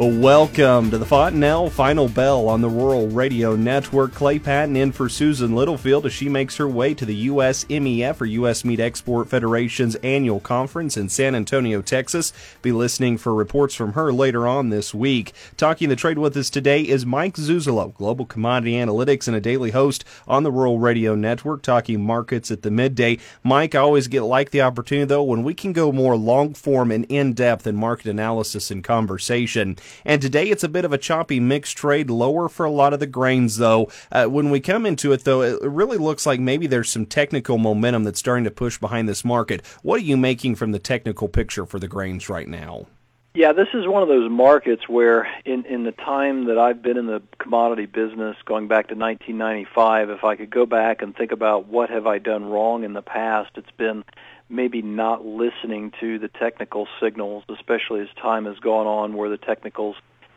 Welcome to the Fontanelle Final Bell on the Rural Radio Network. Clay Patton in for Susan Littlefield as she makes her way to the U.S. MEF or U.S. Meat Export Federation's annual conference in San Antonio, Texas. Be listening for reports from her later on this week. Talking the trade with us today is Mike Zuzolo, Global Commodity Analytics and a daily host on the Rural Radio Network, talking markets at the midday. Mike, I always get like the opportunity though when we can go more long form and in depth in market analysis and conversation. And today it's a bit of a choppy mixed trade, lower for a lot of the grains, though. Uh, when we come into it, though, it really looks like maybe there's some technical momentum that's starting to push behind this market. What are you making from the technical picture for the grains right now? Yeah, this is one of those markets where, in in the time that I've been in the commodity business, going back to 1995, if I could go back and think about what have I done wrong in the past, it's been maybe not listening to the technical signals, especially as time has gone on, where the technicals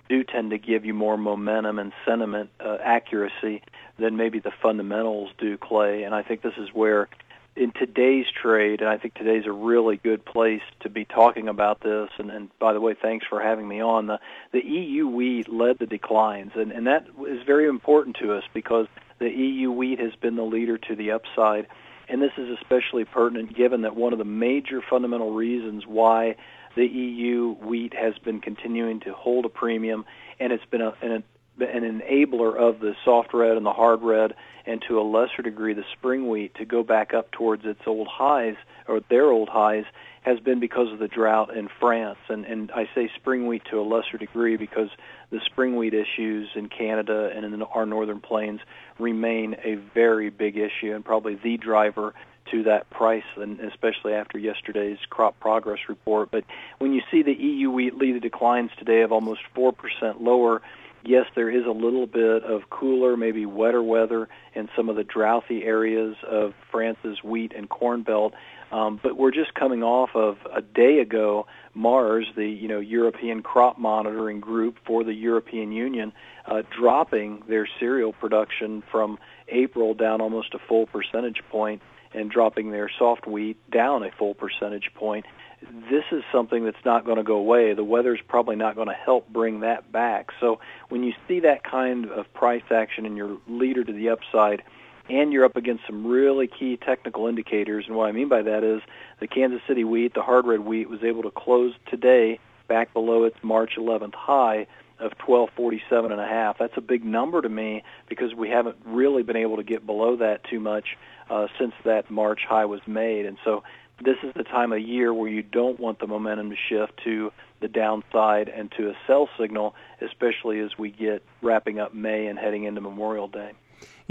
do tend to give you more momentum and sentiment uh, accuracy than maybe the fundamentals do, Clay. And I think this is where, in today's trade, and I think today's a really good place to be talking about this. And, and by the way, thanks for having me on. The the EU wheat led the declines, and and that is very important to us because the EU wheat has been the leader to the upside and this is especially pertinent given that one of the major fundamental reasons why the EU wheat has been continuing to hold a premium, and it's been a, an, an enabler of the soft red and the hard red, and to a lesser degree the spring wheat to go back up towards its old highs or their old highs has been because of the drought in France. And, and I say spring wheat to a lesser degree because the spring wheat issues in Canada and in our northern plains remain a very big issue and probably the driver to that price, and especially after yesterday's crop progress report. But when you see the EU wheat lead the declines today of almost 4% lower, yes, there is a little bit of cooler, maybe wetter weather in some of the drouthy areas of France's wheat and corn belt. Um, but we're just coming off of a day ago, Mars, the you know European crop monitoring group for the European Union, uh, dropping their cereal production from April down almost a full percentage point and dropping their soft wheat down a full percentage point. This is something that's not going to go away. The weather's probably not going to help bring that back. So when you see that kind of price action and you're leader to the upside, and you're up against some really key technical indicators. And what I mean by that is the Kansas City wheat, the hard red wheat, was able to close today back below its March 11th high of 1247 and a half. That's a big number to me because we haven't really been able to get below that too much uh, since that March high was made. And so this is the time of year where you don't want the momentum to shift to the downside and to a sell signal, especially as we get wrapping up May and heading into Memorial Day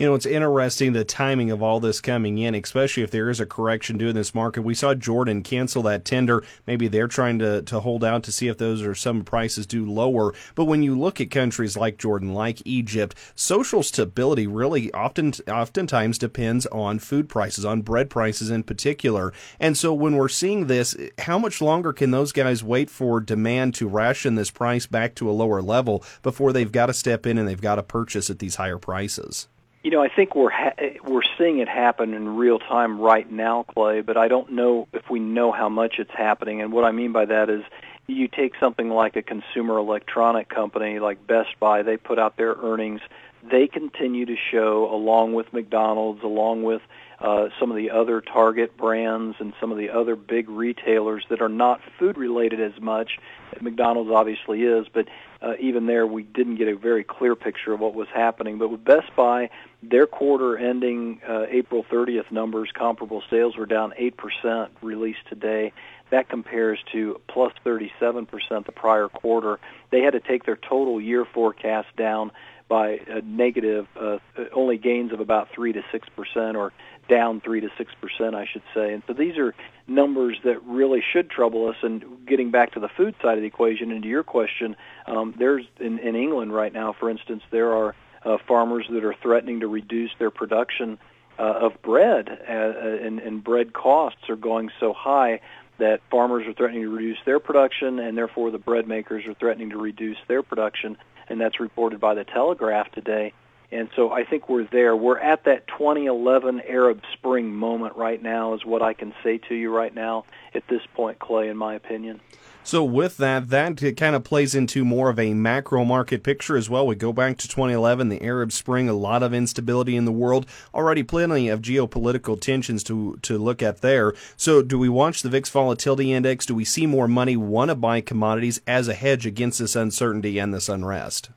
you know, it's interesting the timing of all this coming in, especially if there is a correction due in this market. We saw Jordan cancel that tender. Maybe they're trying to, to hold out to see if those are some prices do lower. But when you look at countries like Jordan, like Egypt, social stability really often oftentimes depends on food prices, on bread prices in particular. And so when we're seeing this, how much longer can those guys wait for demand to ration this price back to a lower level before they've got to step in and they've got to purchase at these higher prices? You know, I think we're ha- we're seeing it happen in real time right now, Clay. But I don't know if we know how much it's happening. And what I mean by that is, you take something like a consumer electronic company like Best Buy. They put out their earnings. They continue to show, along with McDonald's, along with uh, some of the other Target brands and some of the other big retailers that are not food related as much. McDonald's obviously is, but uh, even there we didn't get a very clear picture of what was happening. But with Best Buy, their quarter ending uh, April 30th numbers, comparable sales were down 8% released today. That compares to plus 37% the prior quarter. They had to take their total year forecast down by a negative, uh, only gains of about 3 to 6% or down 3 to 6%, I should say. And so these are numbers that really should trouble us. And getting back to the food side of the equation and to your question, um, there's in, in England right now, for instance, there are uh, farmers that are threatening to reduce their production uh, of bread, uh, uh and, and bread costs are going so high that farmers are threatening to reduce their production, and therefore the bread makers are threatening to reduce their production, and that's reported by the Telegraph today. And so I think we're there. We're at that 2011 Arab Spring moment right now, is what I can say to you right now at this point, Clay, in my opinion. So with that, that kind of plays into more of a macro market picture as well. We go back to 2011, the Arab Spring, a lot of instability in the world, already plenty of geopolitical tensions to to look at there. So do we watch the VIX volatility index? Do we see more money want to buy commodities as a hedge against this uncertainty and this unrest?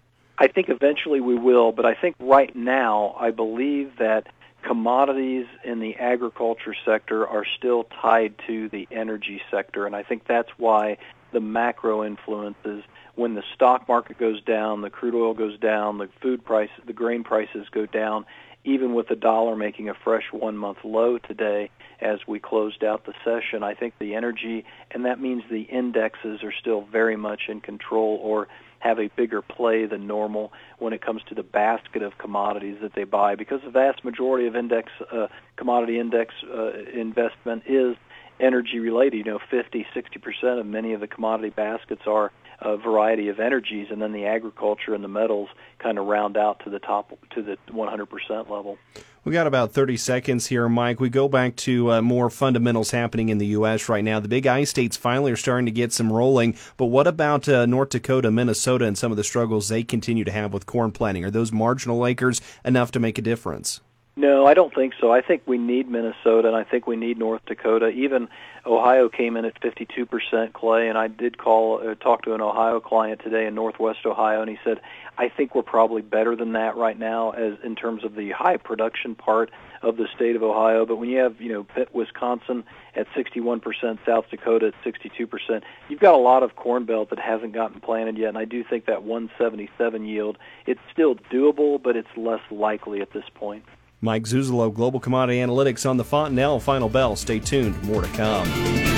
I think eventually we will, but I think right now I believe that commodities in the agriculture sector are still tied to the energy sector, and I think that's why the macro influences. When the stock market goes down, the crude oil goes down, the food prices, the grain prices go down, even with the dollar making a fresh one month low today as we closed out the session. I think the energy, and that means the indexes are still very much in control or have a bigger play than normal when it comes to the basket of commodities that they buy because the vast majority of index uh, commodity index uh, investment is energy related. You know, 50, 60% of many of the commodity baskets are a variety of energies, and then the agriculture and the metals kind of round out to the top to the 100% level. We got about 30 seconds here, Mike. We go back to uh, more fundamentals happening in the U.S. right now. The big I states finally are starting to get some rolling. But what about uh, North Dakota, Minnesota, and some of the struggles they continue to have with corn planting? Are those marginal acres enough to make a difference? No, I don't think so. I think we need Minnesota, and I think we need North Dakota. Even Ohio came in at 52% clay, and I did call uh, talk to an Ohio client today in Northwest Ohio, and he said, "I think we're probably better than that right now, as in terms of the high production part of the state of Ohio. But when you have, you know, Wisconsin at 61%, South Dakota at 62%, you've got a lot of corn belt that hasn't gotten planted yet, and I do think that 177 yield it's still doable, but it's less likely at this point." Mike Zuzolo, Global Commodity Analytics on the Fontanelle Final Bell. Stay tuned, more to come.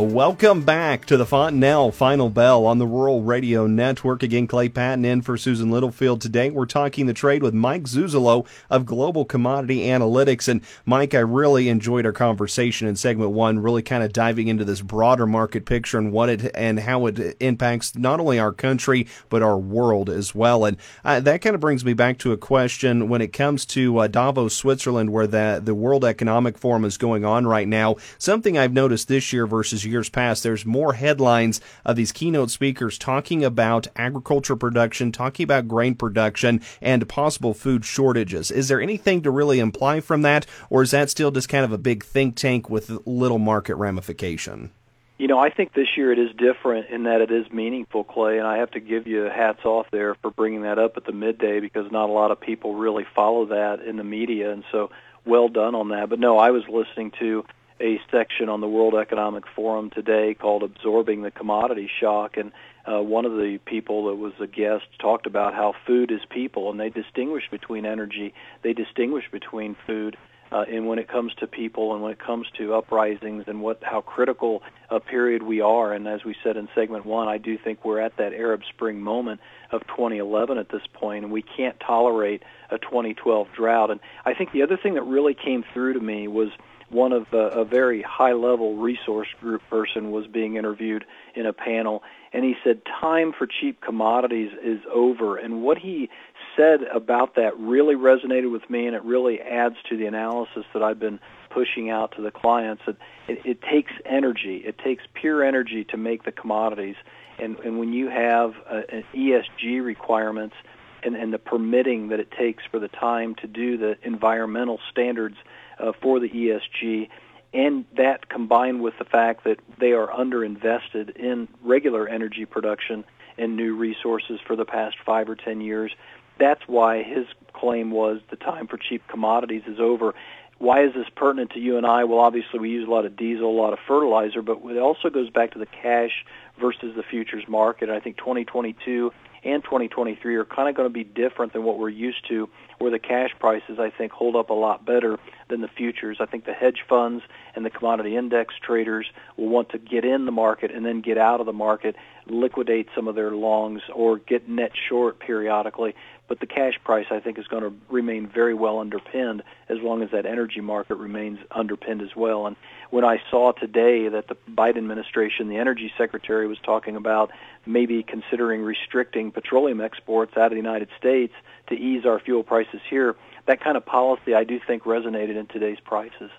Welcome back to the Fontanelle Final Bell on the Rural Radio Network. Again, Clay Patton in for Susan Littlefield today. We're talking the trade with Mike Zuzolo of Global Commodity Analytics. And Mike, I really enjoyed our conversation in segment one, really kind of diving into this broader market picture and what it and how it impacts not only our country but our world as well. And uh, that kind of brings me back to a question when it comes to uh, Davos, Switzerland, where the the World Economic Forum is going on right now. Something I've noticed this year versus years past, there's more headlines of these keynote speakers talking about agriculture production, talking about grain production, and possible food shortages. Is there anything to really imply from that, or is that still just kind of a big think tank with little market ramification? You know, I think this year it is different in that it is meaningful, Clay, and I have to give you hats off there for bringing that up at the midday because not a lot of people really follow that in the media, and so well done on that. But no, I was listening to a section on the World Economic Forum today called Absorbing the Commodity Shock. And uh, one of the people that was a guest talked about how food is people, and they distinguish between energy, they distinguish between food. Uh, and when it comes to people and when it comes to uprisings and what how critical a period we are and as we said in segment one I do think we're at that Arab Spring moment of 2011 at this point and we can't tolerate a 2012 drought and I think the other thing that really came through to me was one of the, a very high level resource group person was being interviewed in a panel and he said time for cheap commodities is over. And what he said about that really resonated with me and it really adds to the analysis that I've been pushing out to the clients that it, it takes energy. It takes pure energy to make the commodities. And and when you have uh, an ESG requirements and, and the permitting that it takes for the time to do the environmental standards uh, for the ESG, and that combined with the fact that they are underinvested in regular energy production and new resources for the past five or ten years. That's why his claim was the time for cheap commodities is over. Why is this pertinent to you and I? Well, obviously we use a lot of diesel, a lot of fertilizer, but it also goes back to the cash versus the futures market. I think 2022 and 2023 are kind of going to be different than what we're used to, where the cash prices, I think, hold up a lot better than the futures. I think the hedge funds and the commodity index traders will want to get in the market and then get out of the market, liquidate some of their longs, or get net short periodically but the cash price I think is going to remain very well underpinned as long as that energy market remains underpinned as well. And when I saw today that the Biden administration, the energy secretary was talking about maybe considering restricting petroleum exports out of the United States to ease our fuel prices here, that kind of policy I do think resonated in today's prices.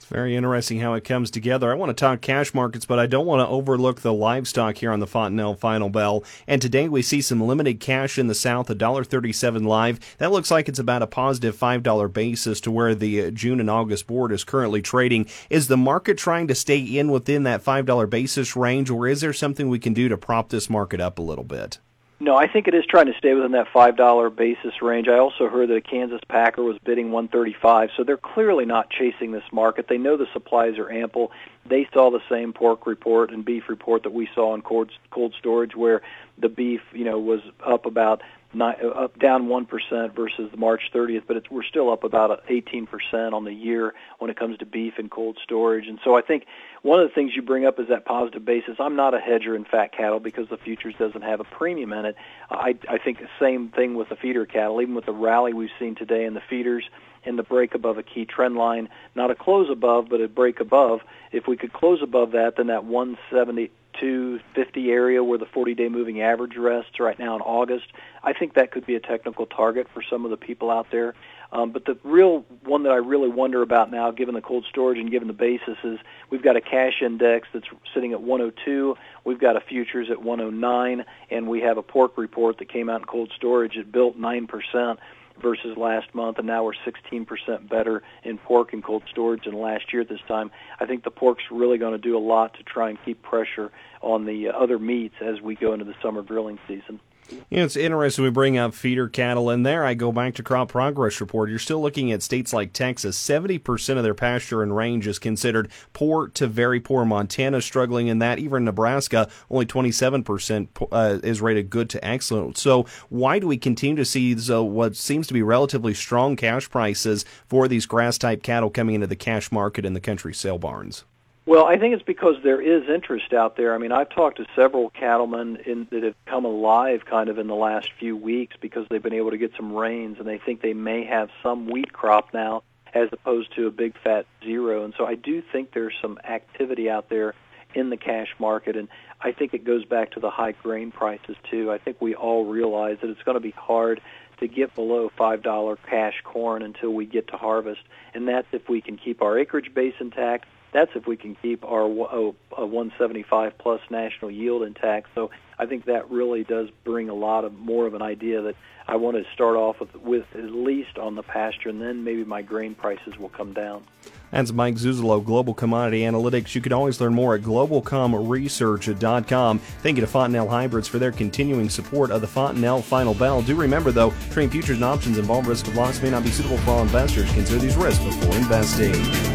It's very interesting how it comes together. I want to talk cash markets, but I don't want to overlook the livestock here on the Fontanelle Final Bell. And today we see some limited cash in the South, $1.37 live. That looks like it's about a positive $5 basis to where the uh, June and August board is currently trading. Is the market trying to stay in within that $5 basis range, or is there something we can do to prop this market up a little bit? No, I think it is trying to stay within that five dollar basis range. I also heard that a Kansas Packer was bidding 135, so they're clearly not chasing this market. They know the supplies are ample. They saw the same pork report and beef report that we saw in cold, cold storage, where the beef, you know, was up about nine, uh, up down one percent versus the March 30th, but we're still up about 18 percent on the year when it comes to beef and cold storage. And so I think one of the things you bring up is that positive basis. I'm not a hedger in fat cattle because the futures doesn't have a premium in it. I, I think the same thing with the feeder cattle. Even with the rally we've seen today in the feeders and the break above a key trend line, not a close above, but a break above. If we could close above that, then that 170 250 area where the 40-day moving average rests right now in August. I think that could be a technical target for some of the people out there. Um, but the real one that I really wonder about now, given the cold storage and given the basis, is we've got a cash index that's sitting at 102. We've got a futures at 109, and we have a pork report that came out in cold storage. It built nine percent versus last month, and now we're 16% better in pork and cold storage than last year at this time. I think the pork's really going to do a lot to try and keep pressure on the uh, other meats as we go into the summer grilling season. You know, it's interesting we bring up feeder cattle in there. I go back to crop progress report. You're still looking at states like Texas. 70% of their pasture and range is considered poor to very poor. Montana struggling in that. Even Nebraska, only 27% uh, is rated good to excellent. So why do we continue to see uh, what seems to be relatively strong cash prices for these grass type cattle coming into the cash market in the country sale barns? Well, I think it's because there is interest out there. I mean, I've talked to several cattlemen in, that have come alive kind of in the last few weeks because they've been able to get some rains and they think they may have some wheat crop now as opposed to a big fat zero. And so I do think there's some activity out there in the cash market and I think it goes back to the high grain prices too. I think we all realize that it's going to be hard to get below $5 cash corn until we get to harvest. And that's if we can keep our acreage base intact that's if we can keep our uh, 175 plus national yield intact. So I think that really does bring a lot of more of an idea that I want to start off with, with at least on the pasture, and then maybe my grain prices will come down. That's Mike Zuzolo, Global Commodity Analytics. You can always learn more at globalcomresearch.com. Thank you to Fontanelle Hybrids for their continuing support of the Fontanelle Final Bell. Do remember, though, trading futures and options involve risk of loss may not be suitable for all investors. Consider these risks before investing.